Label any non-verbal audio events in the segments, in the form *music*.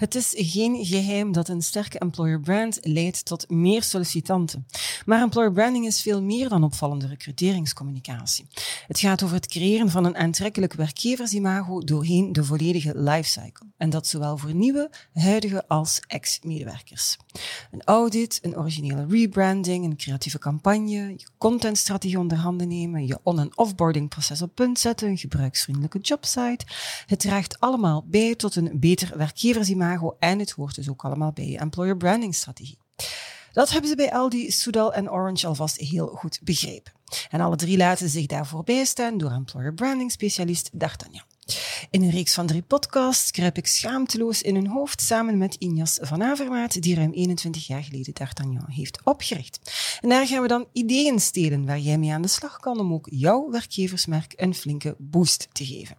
Het is geen geheim dat een sterke employer brand leidt tot meer sollicitanten. Maar employer branding is veel meer dan opvallende recruteringscommunicatie. Het gaat over het creëren van een aantrekkelijk werkgeversimago doorheen de volledige lifecycle. En dat zowel voor nieuwe, huidige als ex-medewerkers. Een audit, een originele rebranding, een creatieve campagne, je contentstrategie onder handen nemen, je on- en offboarding proces op punt zetten, een gebruiksvriendelijke jobsite. Het draagt allemaal bij tot een beter werkgeversimago en het hoort dus ook allemaal bij je employer branding strategie. Dat hebben ze bij Aldi, Soudal en Orange alvast heel goed begrepen. En alle drie laten zich daarvoor bijstaan door employer branding specialist D'Artagnan. In een reeks van drie podcasts kruip ik schaamteloos in hun hoofd samen met Injas van Avermaat, die ruim 21 jaar geleden D'Artagnan heeft opgericht. En daar gaan we dan ideeën stelen waar jij mee aan de slag kan om ook jouw werkgeversmerk een flinke boost te geven.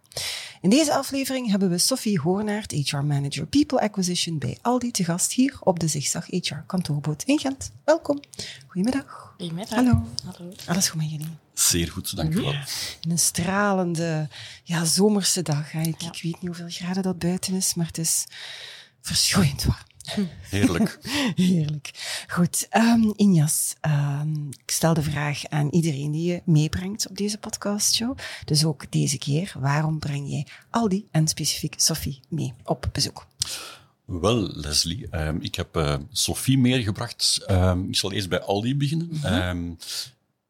In deze aflevering hebben we Sophie Hoornaert, HR Manager People Acquisition bij Aldi, te gast hier op de Zigzag HR kantoorboot in Gent. Welkom. Goedemiddag. Goedemiddag. Hallo. Hallo. Alles goed met jullie? Zeer goed, dank u wel. In een stralende, ja, zomerse dag. Hè. Ik, ik weet niet hoeveel graden dat buiten is, maar het is verschroeiend warm. Heerlijk. *laughs* Heerlijk. Goed, um, Injas, um, ik stel de vraag aan iedereen die je meebrengt op deze podcastshow. Dus ook deze keer, waarom breng jij Aldi en specifiek Sophie mee op bezoek? Wel, Leslie, um, ik heb uh, Sophie meegebracht. ik zal eerst bij Aldi beginnen. Mm -hmm.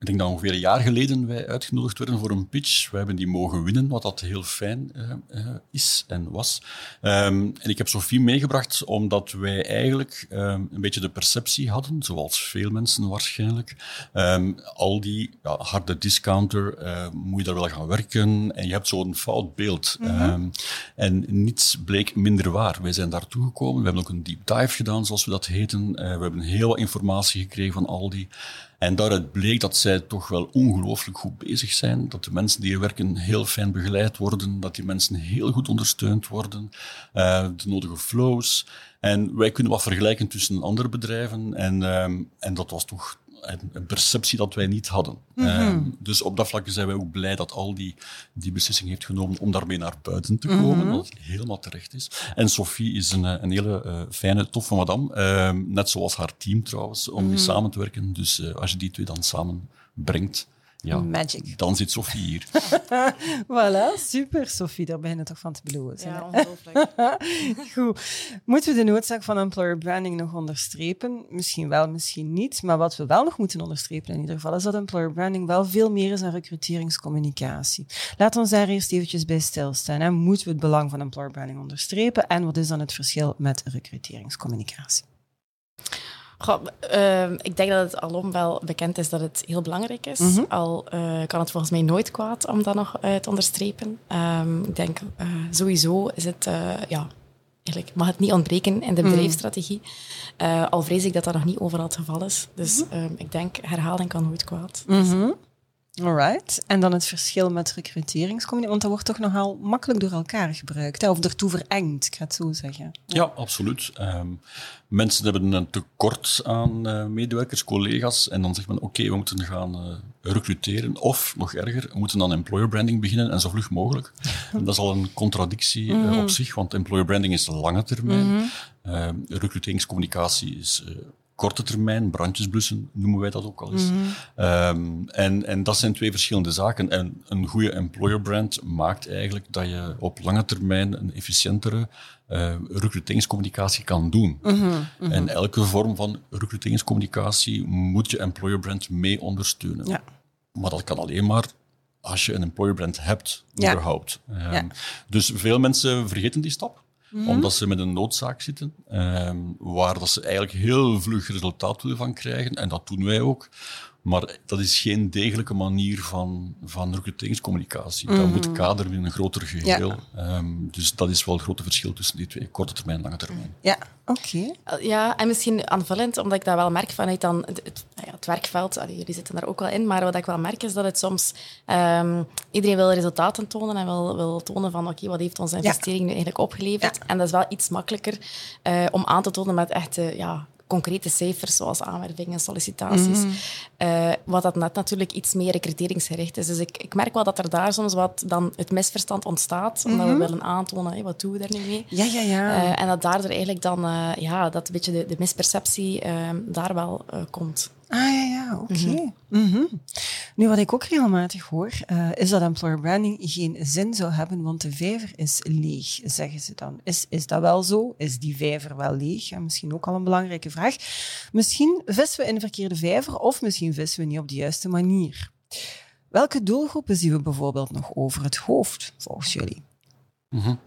Ik denk dat ongeveer een jaar geleden wij uitgenodigd werden voor een pitch. We hebben die mogen winnen, wat dat heel fijn uh, uh, is en was. Um, en ik heb Sophie meegebracht omdat wij eigenlijk um, een beetje de perceptie hadden, zoals veel mensen waarschijnlijk. Um, al die ja, harde discounter, uh, moet je daar wel gaan werken en je hebt zo'n fout beeld. Mm -hmm. en niets bleek minder waar. Wij zijn daartoe gekomen. We hebben ook een deep dive gedaan, zoals we dat heten. we hebben heel wat informatie gekregen van Aldi. En daaruit bleek dat zij toch wel ongelooflijk goed bezig zijn. Dat de mensen die hier werken heel fijn begeleid worden. Dat die mensen heel goed ondersteund worden. Uh, de nodige flows. En wij kunnen wat vergelijken tussen andere bedrijven. En, um, en dat was toch een perceptie dat wij niet hadden. Mm -hmm. um, dus op dat vlak zijn wij ook blij dat al die, die beslissing heeft genomen om daarmee naar buiten te komen. Mm -hmm. Dat het helemaal terecht is. En Sophie is een, een hele uh, fijne, toffe madame. Uh, net zoals haar team trouwens, om mm -hmm. mee samen te werken. Dus uh, als je die twee dan samen brengt, ja, Magic. dan zit Sophie hier. *laughs* voilà, super Sophie, daar ben je toch van te beloven. Ja, *laughs* ongelooflijk. Goed. Moeten we de noodzaak van employer branding nog onderstrepen? Misschien wel, misschien niet. Maar wat we wel nog moeten onderstrepen in ieder geval, is dat employer branding wel veel meer is dan recruteringscommunicatie. Laat ons daar eerst eventjes bij stilstaan. Hè. Moeten we het belang van employer branding onderstrepen? En wat is dan het verschil met recruteringscommunicatie? Goh, uh, ik denk dat het alom wel bekend is dat het heel belangrijk is. Mm -hmm. Al uh, kan het volgens mij nooit kwaad om dat nog uh, te onderstrepen. Um, ik denk uh, sowieso is het, ja, eigenlijk mag het niet ontbreken in de bedrijfsstrategie. al vrees ik dat dat nog niet overal het geval is. Dus mm -hmm. ik denk herhaling kan nooit kwaad. Mm -hmm. Alright. En dan het verschil met recruteringscommunicatie, want dat wordt toch nogal makkelijk door elkaar gebruikt, hè? of ertoe verengd, ik ga het zo zeggen. Ja, ja absoluut. Um, mensen hebben een tekort aan uh, medewerkers, collega's, en dan zegt men, oké, okay, we moeten gaan uh, recruteren, of nog erger, we moeten dan employer branding beginnen, en zo vlug mogelijk. *laughs* en dat is al een contradictie mm -hmm. uh, op zich, want employer branding is lange termijn, mm -hmm. recruteringscommunicatie is korte termijn, brandjes blussen noemen wij dat ook al eens. Mm -hmm. um, en, en dat zijn twee verschillende zaken. En een goede employer brand maakt eigenlijk dat je op lange termijn een efficiëntere uh, recruteringscommunicatie kan doen. Mm -hmm, mm -hmm. En elke vorm van recruteringscommunicatie moet je employer brand mee ondersteunen. Ja. Maar dat kan alleen maar als je een employer brand hebt, ja. überhaupt. Um, ja. Dus veel mensen vergeten die stap. -hmm. Omdat ze met een noodzaak zitten, um, waar dat ze eigenlijk heel vlug resultaat willen van krijgen. En dat doen wij ook. Maar dat is geen degelijke manier van, van recruteringscommunicatie. Dat moet kaderen in een groter geheel. Ehm, dus dat is wel het grote verschil tussen die twee, korte termijn en lange termijn. Ja, oké. Ja, en misschien aanvullend, omdat ik dat wel merk vanuit dan het, het, nou ja, het werkveld. Allee, jullie zitten daar ook wel in, maar wat ik wel merk is dat het soms... Um, iedereen wil resultaten tonen en wil, wil tonen van oké, wat heeft onze investering nu eigenlijk opgeleverd? En dat is wel iets makkelijker uh, om aan te tonen met echte ja, concrete cijfers, zoals aanwervingen, sollicitaties. Mm uh, wat dat net natuurlijk iets meer recruteringsgericht is. Dus ik, ik merk wel dat er daar soms wat dan het misverstand ontstaat, omdat we mhm. willen aantonen, wat doen we daar nu mee? Ja, ja, ja. Uh, en dat daardoor eigenlijk dan, uh, ja, dat een beetje de, de misperceptie daar wel komt. Ah ja, ja, oké. Okay. Mhm. Mm -hmm. Nu, wat ik ook regelmatig hoor, uh, is dat employer branding geen zin zou hebben, want de vijver is leeg, zeggen ze dan. Is, is dat wel zo? Is die vijver wel leeg? Ja, misschien ook al een belangrijke vraag. Misschien vissen we in de verkeerde vijver, of misschien vissen we niet op de juiste manier. Welke doelgroepen zien we bijvoorbeeld nog over het hoofd, volgens jullie? Mm -hmm.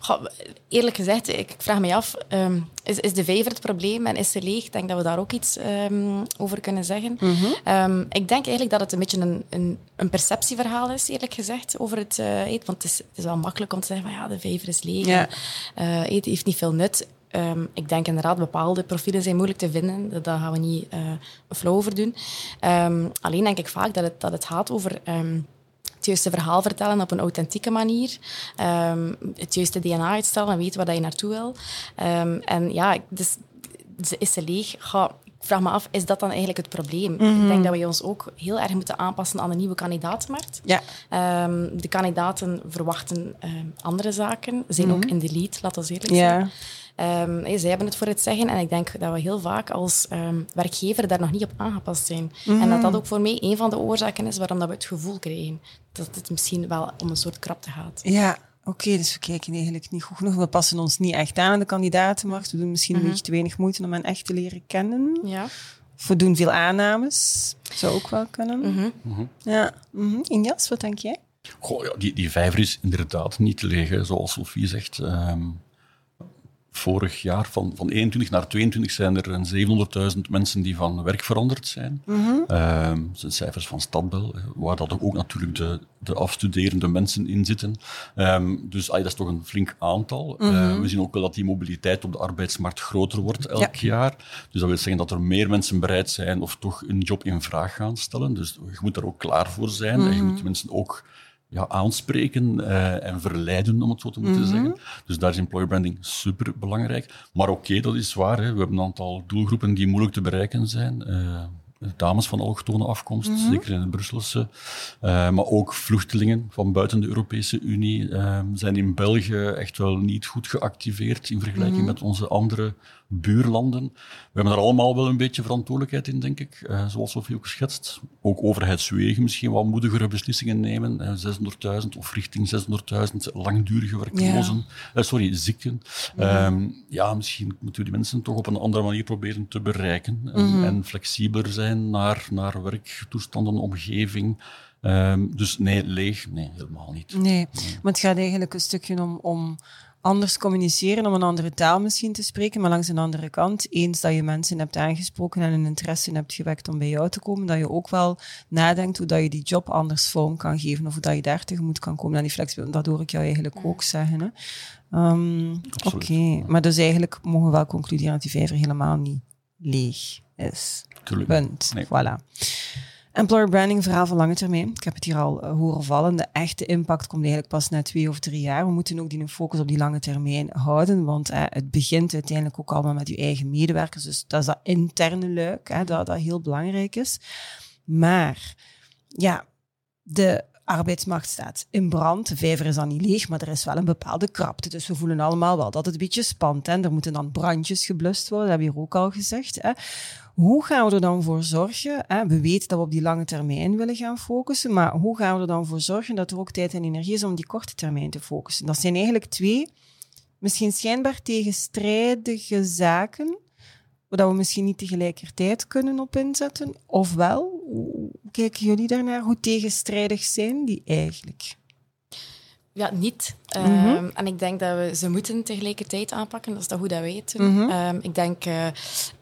Goh, eerlijk gezegd, ik vraag me af, um, is, is de vijver het probleem en is ze leeg? Ik denk dat we daar ook iets um, over kunnen zeggen. Mm -hmm. um, ik denk eigenlijk dat het een beetje een, een, een perceptieverhaal is, eerlijk gezegd, over het uh, eten. Want het is, het is wel makkelijk om te zeggen van ja, de vijver is leeg. Ja. En, uh, eten heeft niet veel nut. Um, ik denk inderdaad, bepaalde profielen zijn moeilijk te vinden. Dat, daar gaan we niet uh, flauw over doen. Um, alleen denk ik vaak dat het, dat het gaat over um, het juiste verhaal vertellen op een authentieke manier. Um, het juiste DNA uitstellen en weten waar je naartoe wil. Um, en ja, dus, is ze leeg? Ga, ik vraag me af, is dat dan eigenlijk het probleem? Mm -hmm. Ik denk mhm. dat we ons ook heel erg moeten aanpassen aan de nieuwe kandidatenmarkt. Ja. Um, de kandidaten verwachten andere zaken, zijn mm -hmm. ook in de lead, laten we eerlijk zijn. Ja. Um, hey, zij hebben het voor het zeggen en ik denk dat we heel vaak als um, werkgever daar nog niet op aangepast zijn. Mm. En dat dat ook voor mij een van de oorzaken is waarom dat we het gevoel krijgen dat het misschien wel om een soort krapte gaat. Ja, Oké, okay, dus we kijken eigenlijk niet goed genoeg. We passen ons niet echt aan aan de kandidatenmarkt. We doen misschien mm -hmm. een beetje te weinig moeite om hen echt te leren kennen. Ja. Of we doen veel aannames. Zou ook wel kunnen. Mm -hmm. Mm -hmm. Ja. Mm -hmm. Injas, wat denk jij? Goh, ja, die, die vijver is inderdaad niet te liggen, zoals Sophie zegt. Um, vorig jaar, van, van 21 naar 22, zijn er 700.000 mensen die van werk veranderd zijn. Mm -hmm. uh, dat zijn cijfers van Stadbel, waar dat ook natuurlijk de, de afstuderende mensen in zitten. Um, dus ay, dat is toch een flink aantal. Mm -hmm. uh, we zien ook wel dat die mobiliteit op de arbeidsmarkt groter wordt elk ja. jaar. Dus dat wil zeggen dat er meer mensen bereid zijn of toch een job in vraag gaan stellen. Dus je moet daar ook klaar voor zijn. Mm -hmm. En je moet mensen ook ja, aanspreken uh, en verleiden, om het zo te moeten mm -hmm. zeggen. Dus daar is employer branding super belangrijk. Maar oké, okay, dat is waar. Hè. We hebben een aantal doelgroepen die moeilijk te bereiken zijn. Uh, dames van allochtone afkomst, mm -hmm. zeker in het Brusselse. Uh, maar ook vluchtelingen van buiten de Europese Unie zijn in België echt wel niet goed geactiveerd in vergelijking mm -hmm. met onze andere buurlanden. We hebben er allemaal wel een beetje verantwoordelijkheid in, denk ik. Uh, zoals Sofie ook geschetst. Ook overheidswegen misschien wat moedigere beslissingen nemen. Uh, 600.000 of richting 600.000 langdurige werklozen. Yeah. Sorry, zieken. Yeah. Um, ja, misschien moeten we die mensen toch op een andere manier proberen te bereiken. En, en flexibeler zijn naar, naar werktoestanden, omgeving. Um, dus nee, leeg, nee, helemaal niet. Nee, nee, maar het gaat eigenlijk een stukje om, om anders communiceren, om een andere taal misschien te spreken, maar langs een andere kant, eens dat je mensen hebt aangesproken en een interesse hebt gewekt om bij jou te komen, dat je ook wel nadenkt hoe dat je die job anders vorm kan geven of hoe dat je daar tegemoet kan komen aan die flexibiliteit. Dat hoor ik jou eigenlijk ook zeggen. Hè. Um, Oké, okay. maar dus eigenlijk mogen we wel concluderen dat die vijver helemaal niet leeg is. Tuurlijk. Punt. Nee. Voilà. Employer branding, verhaal van lange termijn. Ik heb het hier al uh, horen vallen. De echte impact komt eigenlijk pas na twee of drie jaar. We moeten ook die focus op die lange termijn houden, want uh, het begint uiteindelijk ook allemaal met je eigen medewerkers. Dus dat is dat interne luik, hè, dat, dat heel belangrijk is. Maar ja, de arbeidsmarkt staat in brand. De vijver is dan niet leeg, maar er is wel een bepaalde krapte. Dus we voelen allemaal wel dat het een beetje spant. Hè. Er moeten dan brandjes geblust worden, dat heb je hier ook al gezegd. Hè. Hoe gaan we er dan voor zorgen? Hè? We weten dat we op die lange termijn willen gaan focussen, maar hoe gaan we er dan voor zorgen dat er ook tijd en energie is om die korte termijn te focussen? Dat zijn eigenlijk twee misschien schijnbaar tegenstrijdige zaken, waar we misschien niet tegelijkertijd kunnen op inzetten. Ofwel, hoe kijken jullie daarnaar? Hoe tegenstrijdig zijn die eigenlijk? ja, niet. Ehm, en ik denk dat we ze moeten tegelijkertijd aanpakken. Dat is dat hoe dat doen. Ehm, ik denk, uh,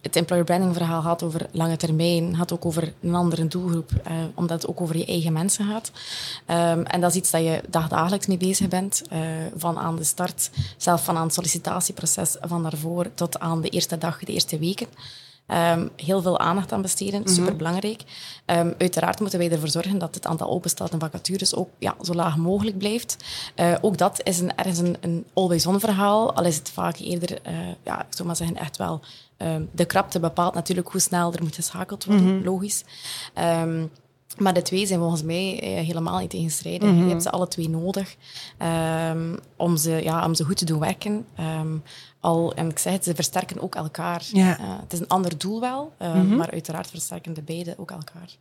het employer branding verhaal gaat over lange termijn, gaat ook over een andere doelgroep, uh, omdat het ook over je eigen mensen gaat. Um, en dat is iets dat je dagdagelijks mee bezig bent, uh, van aan de start, zelf van aan het sollicitatieproces, van daarvoor tot aan de eerste dag, de eerste weken. Um, heel veel aandacht aan besteden, mm super belangrijk. Um, uiteraard moeten wij ervoor zorgen dat het aantal openstaande vacatures ook ja, zo laag mogelijk blijft. Uh, ook dat is een, ergens een, een always-on verhaal, al is het vaak eerder, uh, ja, ik zou maar zeggen, echt wel um, de krapte bepaalt natuurlijk hoe snel er moet geschakeld worden, mm -hmm. logisch. Maar de twee zijn volgens mij eh, helemaal niet tegenstrijdig. Mm -hmm. Je hebt ze alle twee nodig um, om, ze, ja, om ze goed te doen werken. Um, al, en ik zeg het, ze versterken ook elkaar. Ja. Uh, het is een ander doel wel, mm -hmm. maar uiteraard versterken de beide ook elkaar.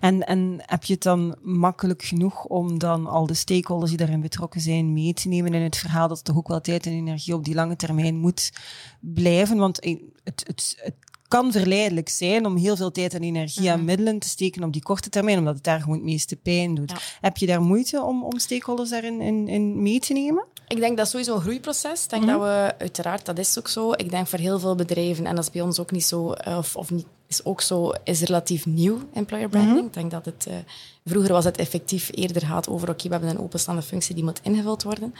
En, en heb je het dan makkelijk genoeg om dan al de stakeholders die daarin betrokken zijn mee te nemen in het verhaal dat toch ook wel tijd en energie op die lange termijn moet blijven? Want het, het, het kan verleidelijk zijn om heel veel tijd en energie mm-hmm. en middelen te steken op die korte termijn, omdat het daar gewoon het meeste pijn doet. Ja. Heb je daar moeite om, om stakeholders daarin in, in mee te nemen? Ik denk dat is sowieso een groeiproces. Ik denk mm-hmm. dat we, uiteraard, dat is ook zo. Ik denk voor heel veel bedrijven, en dat is bij ons ook niet zo, of, of niet, is ook zo, is relatief nieuw, employer branding. Mm-hmm. Ik denk dat het, uh, vroeger was het effectief eerder gaat over, oké, okay, we hebben een openstaande functie die moet ingevuld worden.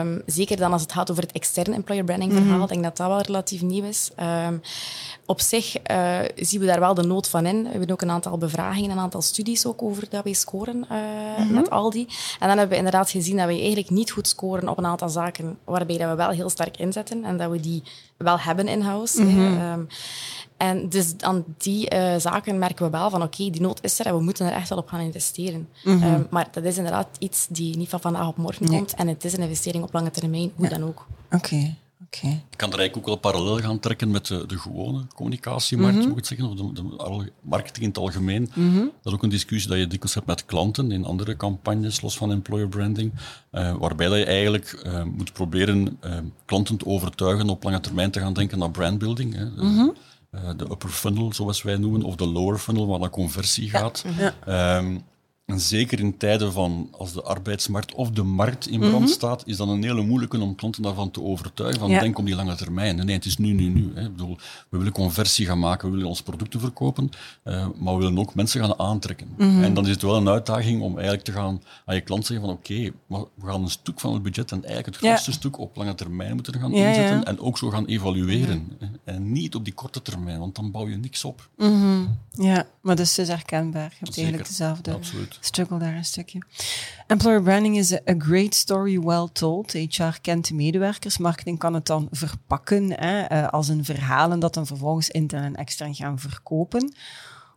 Um, zeker dan als het gaat over het externe employer branding verhaal, mm-hmm. denk dat dat wel relatief nieuw is. Um, op zich uh, zien we daar wel de nood van in. We hebben ook een aantal bevragingen, een aantal studies ook over dat wij scoren uh, mm-hmm. met Aldi. En dan hebben we inderdaad gezien dat we eigenlijk niet goed scoren op een aantal zaken waarbij dat we wel heel sterk inzetten en dat we die wel hebben in-house. Mm-hmm. Um, en dus aan die uh, zaken merken we wel van oké, okay, die nood is er en we moeten er echt wel op gaan investeren. Mm-hmm. um, maar dat is inderdaad iets die niet van vandaag op morgen nee. komt en het is een investering op lange termijn, hoe ja. dan ook. Oké. Okay. Okay. Ik kan er eigenlijk ook wel parallel gaan trekken met de, de gewone communicatiemarkt, mm-hmm. moet ik zeggen, of de, de, marketing in het algemeen. Mm-hmm. Dat is ook een discussie dat je dikwijls hebt met klanten in andere campagnes, los van employer branding, uh, waarbij dat je eigenlijk uh, moet proberen uh, klanten te overtuigen op lange termijn te gaan denken naar brandbuilding. Hè. Mm-hmm. De upper funnel, zoals wij noemen, of de lower funnel, waar de conversie gaat. Um, en zeker in tijden van als de arbeidsmarkt of de markt in brand mm -hmm. staat, is dat een hele moeilijke om klanten daarvan te overtuigen. Van ja. denk om die lange termijn. Nee, het is nu, nu, nu. Hè. Ik bedoel, we willen conversie gaan maken, we willen ons producten verkopen, uh, maar we willen ook mensen gaan aantrekken. Mm -hmm. En dan is het wel een uitdaging om eigenlijk te gaan aan je klant zeggen van oké, okay, we gaan een stuk van het budget en eigenlijk het grootste ja. stuk op lange termijn moeten gaan ja, inzetten en ook zo gaan evalueren. En niet op die korte termijn, want dan bouw je niks op. Mm -hmm. Ja, maar dat is dus herkenbaar. Je hebt eigenlijk dezelfde... Absoluut struggle daar een stukje. Employer branding is a great story well told. HR kent de medewerkers. Marketing kan het dan verpakken hè, als een verhaal en dat dan vervolgens intern en extern gaan verkopen.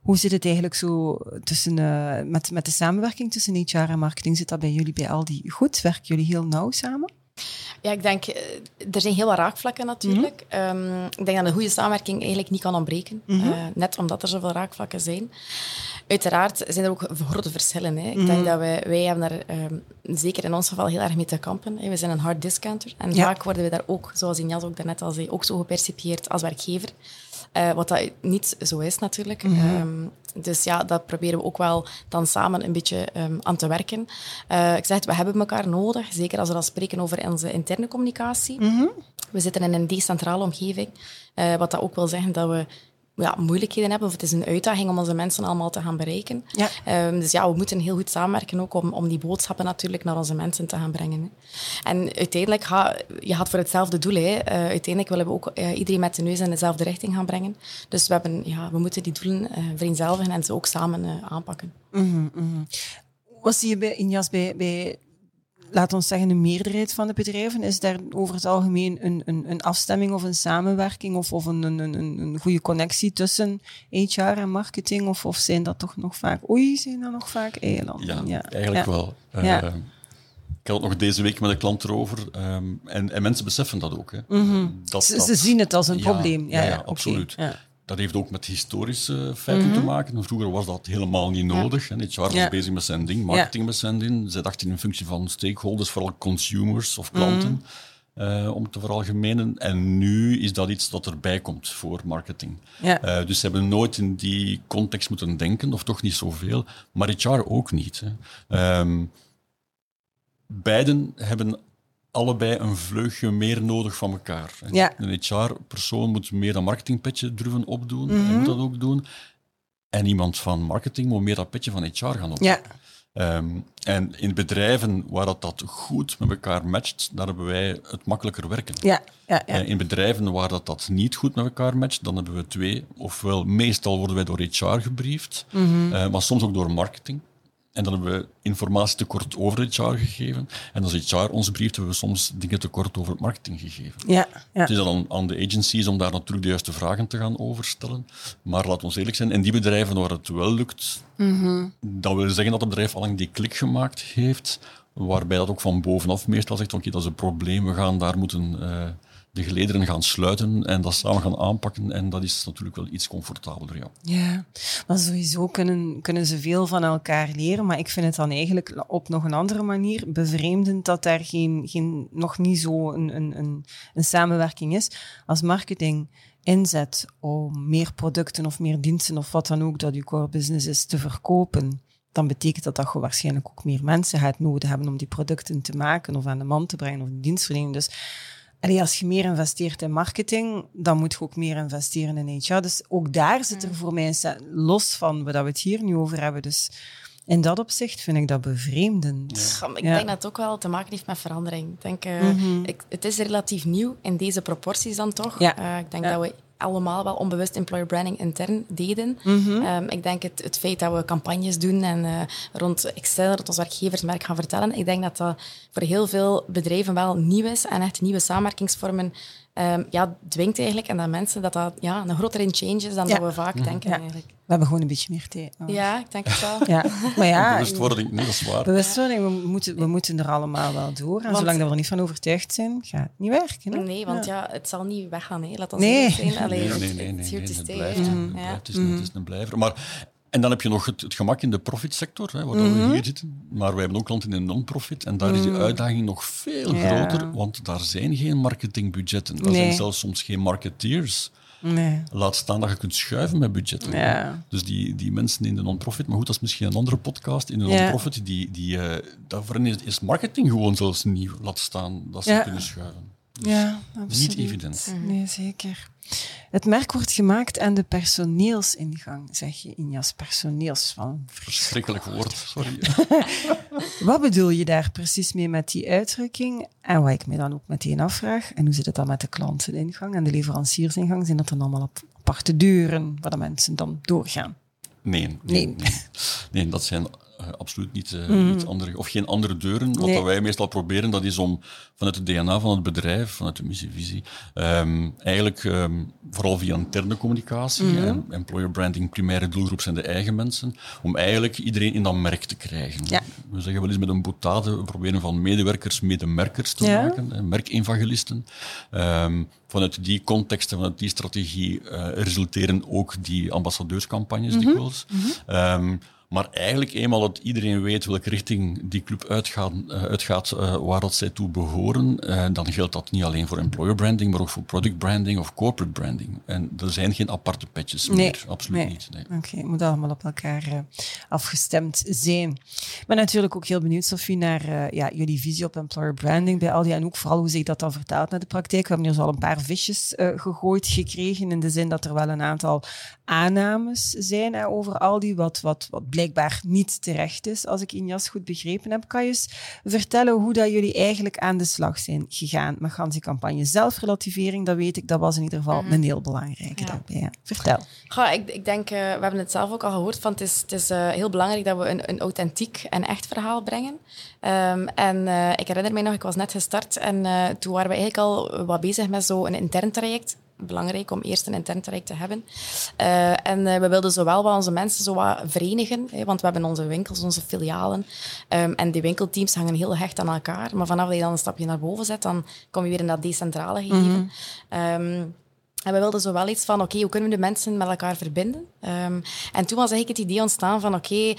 Hoe zit het eigenlijk zo tussen, uh, met, met de samenwerking tussen HR en marketing? Zit dat bij jullie bij Aldi goed? Werken jullie heel nauw samen? Ja, ik denk, er zijn heel wat raakvlakken natuurlijk. Mm -hmm. um, ik denk dat een goede samenwerking eigenlijk niet kan ontbreken. Mm -hmm. uh, net omdat er zoveel raakvlakken zijn. Uiteraard zijn er ook grote verschillen. Hè. Ik mm -hmm. denk dat wij, wij hebben daar um, zeker in ons geval heel erg mee te kampen. Hè. We zijn een hard discounter. En ja. vaak worden we daar ook, zoals Injas ook daarnet al zei, ook zo gepercipieerd als werkgever. Uh, wat dat niet zo is natuurlijk. Mm -hmm. um, dus ja, dat proberen we ook wel dan samen een beetje um, aan te werken. Uh, ik zeg het, we hebben elkaar nodig, zeker als we dan spreken over onze interne communicatie. Mm -hmm. We zitten in een decentrale omgeving, uh, wat dat ook wil zeggen dat we ja, moeilijkheden hebben, of het is een uitdaging om onze mensen allemaal te gaan bereiken. Ja. Um, dus ja, we moeten heel goed samenwerken ook om, om die boodschappen natuurlijk naar onze mensen te gaan brengen. Hè. En uiteindelijk, ga, je gaat voor hetzelfde doel. Hè. Uh, uiteindelijk willen we ook uh, iedereen met de neus in dezelfde richting gaan brengen. Dus we, hebben, ja, we moeten die doelen uh, vereenzelvigen en ze ook samen aanpakken. Mm -hmm. Wat zie je bij Injas bij, bij laat ons zeggen, een meerderheid van de bedrijven, is daar over het algemeen een, een, een afstemming of een samenwerking of, of een, een, een, een goede connectie tussen HR en marketing? Of, of zijn dat toch nog vaak, oei, zijn dat nog vaak eilanden? Ja, ja, eigenlijk ja. wel. Ja. Uh, ik had het nog deze week met een klant erover. Um, en, en, mensen beseffen dat ook. Hè. Mm -hmm. dat, ze, dat, ze, zien het als een probleem. Ja, ja, absoluut. Okay. Dat heeft ook met historische feiten mm -hmm. te maken. Vroeger was dat helemaal niet nodig. Ja. HR was ja. bezig met zijn ding, marketing met zijn ding. Zij dachten in functie van stakeholders, vooral consumers of klanten, mm -hmm. uh, om te veralgemenen. En nu is dat iets dat erbij komt voor marketing. Ja. Uh, dus ze hebben nooit in die context moeten denken, of toch niet zoveel. Maar HR ook niet. Hè. Um, beiden hebben allebei een vleugje meer nodig van elkaar. Ja. Een HR-persoon moet meer dat marketingpetje durven opdoen, Mhm. hij moet dat ook doen. En iemand van marketing moet meer dat petje van HR gaan opdoen. Ja, Ehm, en in bedrijven waar dat, dat goed met elkaar matcht, daar hebben wij het makkelijker werken. ja, ja. ja. Eh, in bedrijven waar dat, dat niet goed met elkaar matcht, dan hebben we twee. Ofwel, meestal worden wij door HR gebriefd, Mhm. eh, maar soms ook door marketing. En dan hebben we informatietekort over HR gegeven. En als HR ons brieft, hebben we soms dingen tekort over het marketing gegeven. ja, ja. Het is dan aan de agencies om daar natuurlijk de juiste vragen te gaan overstellen. Maar laat ons eerlijk zijn, in die bedrijven waar het wel lukt, dat wil zeggen dat het bedrijf al lang die klik gemaakt heeft, waarbij dat ook van bovenaf meestal zegt, oké, dat is een probleem, we gaan daar moeten eh, de gelederen gaan sluiten en dat samen gaan aanpakken. En dat is natuurlijk wel iets comfortabeler, ja. Ja, maar sowieso kunnen, kunnen ze veel van elkaar leren. Maar ik vind het dan eigenlijk op nog een andere manier bevreemdend dat daar geen, geen, nog niet zo een, een, een, samenwerking is. Als marketing inzet om meer producten of meer diensten of wat dan ook dat uw core business is te verkopen, dan betekent dat dat je waarschijnlijk ook meer mensen gaat nodig hebben om die producten te maken of aan de man te brengen of dienstverlening. Dus Allee, als je meer investeert in marketing, dan moet je ook meer investeren in HR. Dus ook daar zit er voor mij los van wat we het hier nu over hebben. Dus in dat opzicht vind ik dat bevreemdend. Ja, Ik Ja. denk dat het ook wel te maken heeft met verandering. Ik denk, eh, ik, het is relatief nieuw in deze proporties dan toch. Ja. Eh, ik denk Ja. dat we allemaal wel onbewust employer branding intern deden. Ehm, ik denk het, het feit dat we campagnes doen en eh, rond Excel, rond ons werkgeversmerk gaan vertellen, ik denk dat dat voor heel veel bedrijven wel nieuw is en echt nieuwe samenwerkingsvormen ehm, ja, dwingt eigenlijk. En dat mensen, dat dat ja, een grotere change is dan Ja. dat we vaak denken Ja. eigenlijk. We hebben gewoon een beetje meer tijd. nodig. Ja, ik denk het wel. *laughs* Ja. Maar ja, *laughs* Bewustwording, is waar. bewustwording, we moeten, we moeten er allemaal wel door. En Want- zolang dat we er niet van overtuigd zijn, gaat het niet werken. Hè? Nee, want ja. het zal niet weggaan. Hè. Laat ons Nee. zijn. Allee, Nee, het- nee, nee, it's nee, nee, het is, is en dan heb je nog het, het gemak in de profitsector, hè, waar we hier zitten. Maar wij hebben ook klanten in de non-profit. En daar is die uitdaging nog veel Ja. groter, want daar zijn geen marketingbudgetten. Daar Nee. zijn zelfs soms geen marketeers. Nee. Laat staan dat je kunt schuiven met budgetten. Ja. Dus die, die mensen in de non-profit, maar goed, dat is misschien een andere podcast. In de Ja. non-profit, die, die, eh, daarvoor is, is marketing gewoon zelfs niet laat staan dat ze kunnen schuiven. Ja, absoluut. Niet evident. Nee, zeker. Het merk wordt gemaakt aan de personeelsingang, zeg je, Injas. Personeels van. Verschrikkelijk woord, sorry. *laughs* Wat bedoel je daar precies mee met die uitdrukking? En wat ik me dan ook meteen afvraag, en hoe zit het dan met de klanteningang en de leveranciersingang? Zijn dat dan allemaal op aparte deuren waar de mensen dan doorgaan? Nee, nee, Nee. nee. nee. dat zijn eh, absoluut niet, eh, niet andere, of geen andere deuren. Wat Nee. dat wij meestal proberen, dat is om vanuit het DNA van het bedrijf, vanuit de missievisie, ehm, eigenlijk ehm, vooral via interne communicatie en employer branding, primaire doelgroep zijn de eigen mensen, om eigenlijk iedereen in dat merk te krijgen. Ja. We zeggen wel eens met een boutade, we proberen van medewerkers medemerkers te Ja. maken, merkevangelisten. Ehm, vanuit die context en vanuit die strategie eh, resulteren ook die ambassadeurscampagnes Mhm. dikwijls. Ehm, maar eigenlijk eenmaal dat iedereen weet welke richting die club uitgaat, eh, uitgaat eh, waar dat zij toe behoren, eh, dan geldt dat niet alleen voor employer branding, maar ook voor product branding of corporate branding. En er zijn geen aparte patches Nee, meer, absoluut nee. niet. Nee. Oké, het moet allemaal op elkaar afgestemd zijn. Ik ben natuurlijk ook heel benieuwd, Sophie, naar ja, jullie visie op employer branding bij Aldi en ook vooral hoe zich dat dan vertaalt naar de praktijk. We hebben hier zo al een paar visjes gegooid gekregen in de zin dat er wel een aantal aannames zijn hè, over Aldi, wat, wat, wat blijkbaar niet terecht is, als ik Injas goed begrepen heb. Kan je eens vertellen hoe dat jullie eigenlijk aan de slag zijn gegaan met gans die campagne? Zelfrelativering, dat weet ik, dat was in ieder geval een heel belangrijke Ja. daarbij. ja. Vertel. Goh, ik, ik denk, eh, we hebben het zelf ook al gehoord, van het is, het is eh, heel belangrijk dat we een, een authentiek en echt verhaal brengen. Ehm, en eh, ik herinner mij nog, ik was net gestart en toen waren we eigenlijk al wat bezig met zo'n intern traject. Belangrijk om eerst een intern traject te hebben. Eh, en eh, we wilden zowel wat onze mensen zo wat verenigen, hè, want we hebben onze winkels, onze filialen. Ehm, en die winkelteams hangen heel hecht aan elkaar. Maar vanaf dat je dan een stapje naar boven zet, dan kom je weer in dat decentrale gegeven. Ehm, en we wilden zo wel iets van, oké, hoe kunnen we de mensen met elkaar verbinden? Ehm, en toen was eigenlijk het idee ontstaan van, oké,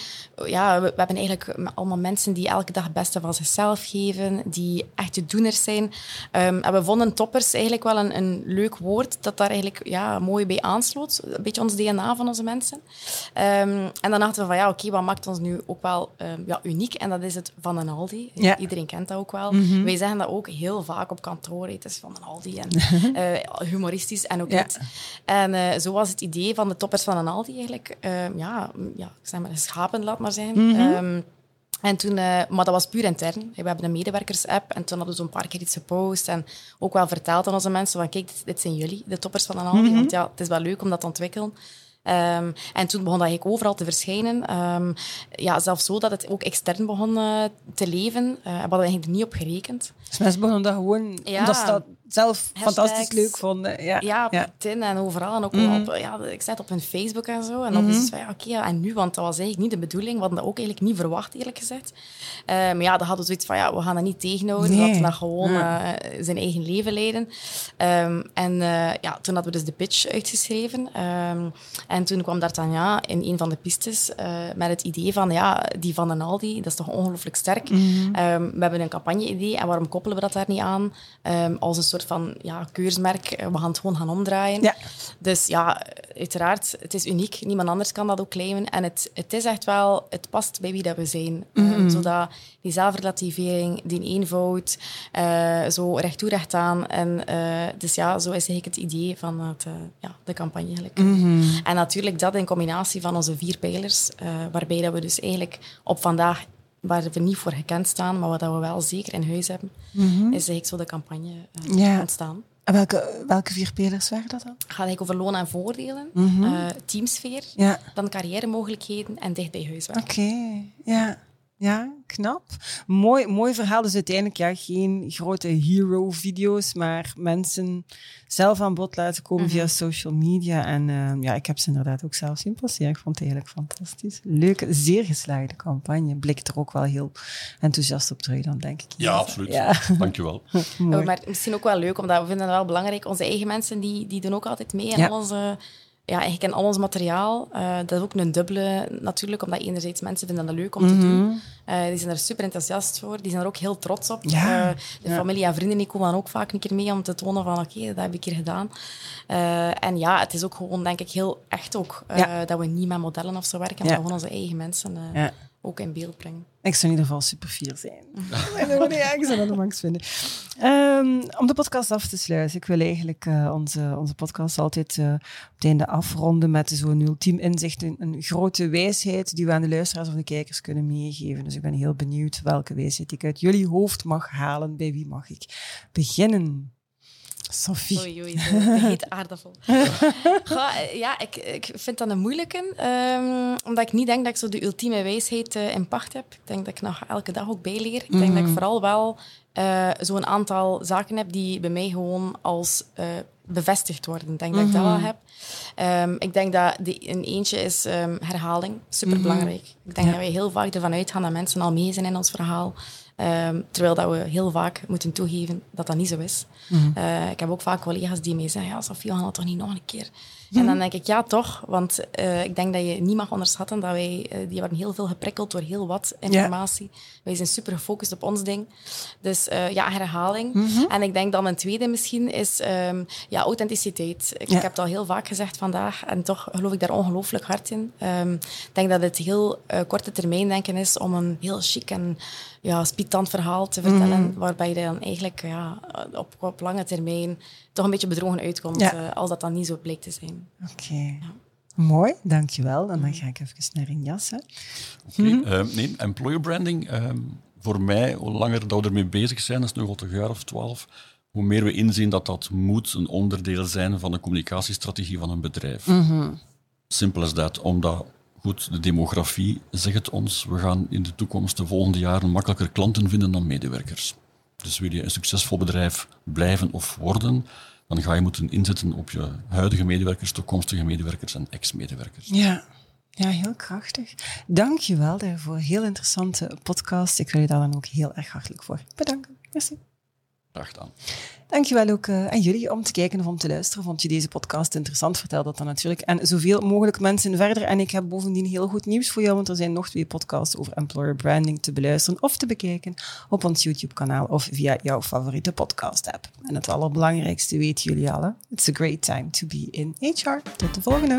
ja, we, hebben eigenlijk allemaal mensen die elke dag het beste van zichzelf geven, die echte doeners zijn. Um, en we vonden toppers eigenlijk wel een, een, leuk woord dat daar eigenlijk ja, mooi bij aansloot. Een beetje ons DNA van onze mensen. Um, en dan dachten we van, ja, oké, wat maakt ons nu ook wel ja, uniek? En dat is het van een Aldi. Ja. Iedereen kent dat ook wel. Mhm. Wij zeggen dat ook heel vaak op kantoor. Het is van een Aldi en uh, *laughs* humoristisch en ook niet. En uh, zo was het idee van de toppers van een Aldi eigenlijk. Uh, ja, ja, ik zeg maar, schapen, laat maar zijn. Mm -hmm. en toen, uh, maar dat was puur intern. We hebben een medewerkers-app en toen hadden we zo'n paar keer iets gepost en ook wel verteld aan onze mensen van kijk, dit, zijn jullie, de toppers van een. Mm -hmm. Want ja, het is wel leuk om dat te ontwikkelen. Um, en toen begon dat eigenlijk overal te verschijnen. Um, ja, zelfs zo dat het ook extern begon uh, te leven. Uh, we hadden eigenlijk niet op gerekend. Dus mensen begonnen dat gewoon, ja. ze zelf fantastisch leuk vonden. Ja, ja op ja. LinkedIn en overal. En ook mm -hmm. op, ja, ik zet op hun Facebook en zo. En dan mm -hmm. is het van, ja, oké, okay, en nu? Want dat was eigenlijk niet de bedoeling. We hadden dat ook eigenlijk niet verwacht, eerlijk gezegd. Uh, maar ja, dan hadden we zoiets van, ja, we gaan dat niet tegenhouden. Nee. Dat gewoon uh, zijn eigen leven leiden. Um, en uh, ja, toen hadden we dus de pitch uitgeschreven. Um, en toen kwam D'Artagnan in een van de pistes met het idee van, ja, die van een Aldi, dat is toch ongelooflijk sterk. Mm -hmm. um, we hebben een campagne-idee en waarom koppelen we dat daar niet aan? als een soort van ja, keursmerk. Eh, we gaan het gewoon gaan omdraaien. Ja. Dus ja, uiteraard, het is uniek. Niemand anders kan dat ook claimen. En het, het is echt wel, het past bij wie dat we zijn. Mm -hmm. zodat die zelfrelativering, die eenvoud, uh, zo recht toe recht aan. En uh, dus ja, zo is eigenlijk het idee van het, uh, ja, de campagne. Eigenlijk. Mm -hmm. En natuurlijk dat in combinatie van onze vier pijlers, waarbij dat we dus eigenlijk op vandaag waar we niet voor gekend staan, maar wat we wel zeker in huis hebben, mm -hmm. is eigenlijk zo de campagne uh, ja. ontstaan. En welke, welke vier pijlers waren dat dan? Het gaat eigenlijk over loon en voordelen, mm -hmm. uh, teamsfeer, ja. dan carrière-mogelijkheden en dicht bij huis Oké, okay. ja. Ja, knap. Mooi, mooi verhaal. Dus uiteindelijk ja, geen grote hero-video's, maar mensen zelf aan bod laten komen mm -hmm. via social media. En uh, ja, ik heb ze inderdaad ook zelf zien passeren. Ik vond het eigenlijk fantastisch. Leuke, zeer geslaagde campagne. Blikt er ook wel heel enthousiast op terug dan, denk ik. Ja, absoluut. Ja. *laughs* Dankjewel. *laughs* oh, maar misschien ook wel leuk, omdat we vinden het wel belangrijk. Onze eigen mensen, die, die doen ook altijd mee ja. onze ja, eigenlijk in al ons materiaal. Uh, dat is ook een dubbele natuurlijk, omdat enerzijds mensen vinden dat leuk om te doen. Uh, die zijn er super enthousiast voor. Die zijn er ook heel trots op. Ja. Uh, de ja. familie en vrienden die komen dan ook vaak een keer mee om te tonen van oké, okay, dat heb ik hier gedaan. en ja, het is ook gewoon denk ik heel echt ook ja. dat we niet met modellen of zo werken, maar gewoon onze eigen mensen ook in beeld brengen. Ik zou in ieder geval super fier zijn. *laughs* ja, ik zou dat de max vinden. Um, om de podcast af te sluiten, ik wil eigenlijk uh, onze, onze podcast altijd uh, op het einde afronden met zo'n ultiem inzicht, een, een, grote wijsheid die we aan de luisteraars of de kijkers kunnen meegeven. Dus ik ben heel benieuwd welke wijsheid ik uit jullie hoofd mag halen. Bij wie mag ik beginnen? Sophie. Oei, oei, de heet aardappel. *laughs* Goh, ja, ik, ik vind dat een moeilijke. Um, omdat ik niet denk dat ik zo de ultieme wijsheid uh, in pacht heb. Ik denk dat ik nog elke dag ook bijleer. Ik denk mm. dat ik vooral wel uh, zo'n aantal zaken heb die bij mij gewoon als uh, bevestigd worden. Ik denk mm -hmm. dat ik dat wel heb. Um, ik denk dat die, een eentje is um, herhaling. Superbelangrijk. Mm -hmm. Ik denk ja. dat wij heel vaak ervan uitgaan dat mensen al mee zijn in ons verhaal. Um, terwijl dat we heel vaak moeten toegeven dat dat niet zo is. Mm -hmm. uh, ik heb ook vaak collega's die mij zeggen, ja, Sofie, we gaan dat toch niet nog een keer en dan denk ik, ja, toch. Want uh, ik denk dat je niet mag onderschatten dat wij... Uh, die worden heel veel geprikkeld door heel wat informatie. Wij zijn super gefocust op ons ding. Dus ja, herhaling. Mm -hmm. En ik denk dan een tweede misschien is um, ja, authenticiteit. Ik, heb het al heel vaak gezegd vandaag. En toch geloof ik daar ongelooflijk hard in. Um, ik denk dat het heel korte termijn denken is om een heel chic en ja, spietant verhaal te vertellen. Mm -hmm. Waarbij je dan eigenlijk ja, op, op lange termijn toch een beetje bedrogen uitkomt. Ja. als dat dan niet zo bleek te zijn. Oké. Okay. Ja. Mooi, dankjewel. En dan ga ik even naar een jas. Oké, okay. mm -hmm. uh, nee, employer branding. Uh, voor mij, hoe langer dat we ermee bezig zijn, dat is nog al een jaar of twaalf, hoe meer we inzien dat dat moet een onderdeel zijn van de communicatiestrategie van een bedrijf. Mm -hmm. Simpel als dat, omdat goed, de demografie zegt het ons, we gaan in de toekomst de volgende jaren makkelijker klanten vinden dan medewerkers. Dus wil je een succesvol bedrijf blijven of worden, dan ga je moeten inzetten op je huidige medewerkers, toekomstige medewerkers en ex-medewerkers. Ja. Ja, heel krachtig. Dank je wel daarvoor. Heel interessante podcast. Ik wil je daar dan ook heel erg hartelijk voor bedanken. Merci. Graag gedaan. Dankjewel ook uh, aan jullie om te kijken of om te luisteren. Vond je deze podcast interessant? Vertel dat dan natuurlijk. En zoveel mogelijk mensen verder. En ik heb bovendien heel goed nieuws voor jou, want er zijn nog twee podcasts over employer branding te beluisteren of te bekijken op ons YouTube-kanaal of via jouw favoriete podcast-app. En het allerbelangrijkste weten jullie al, It's a great time to be in HR. Tot de volgende!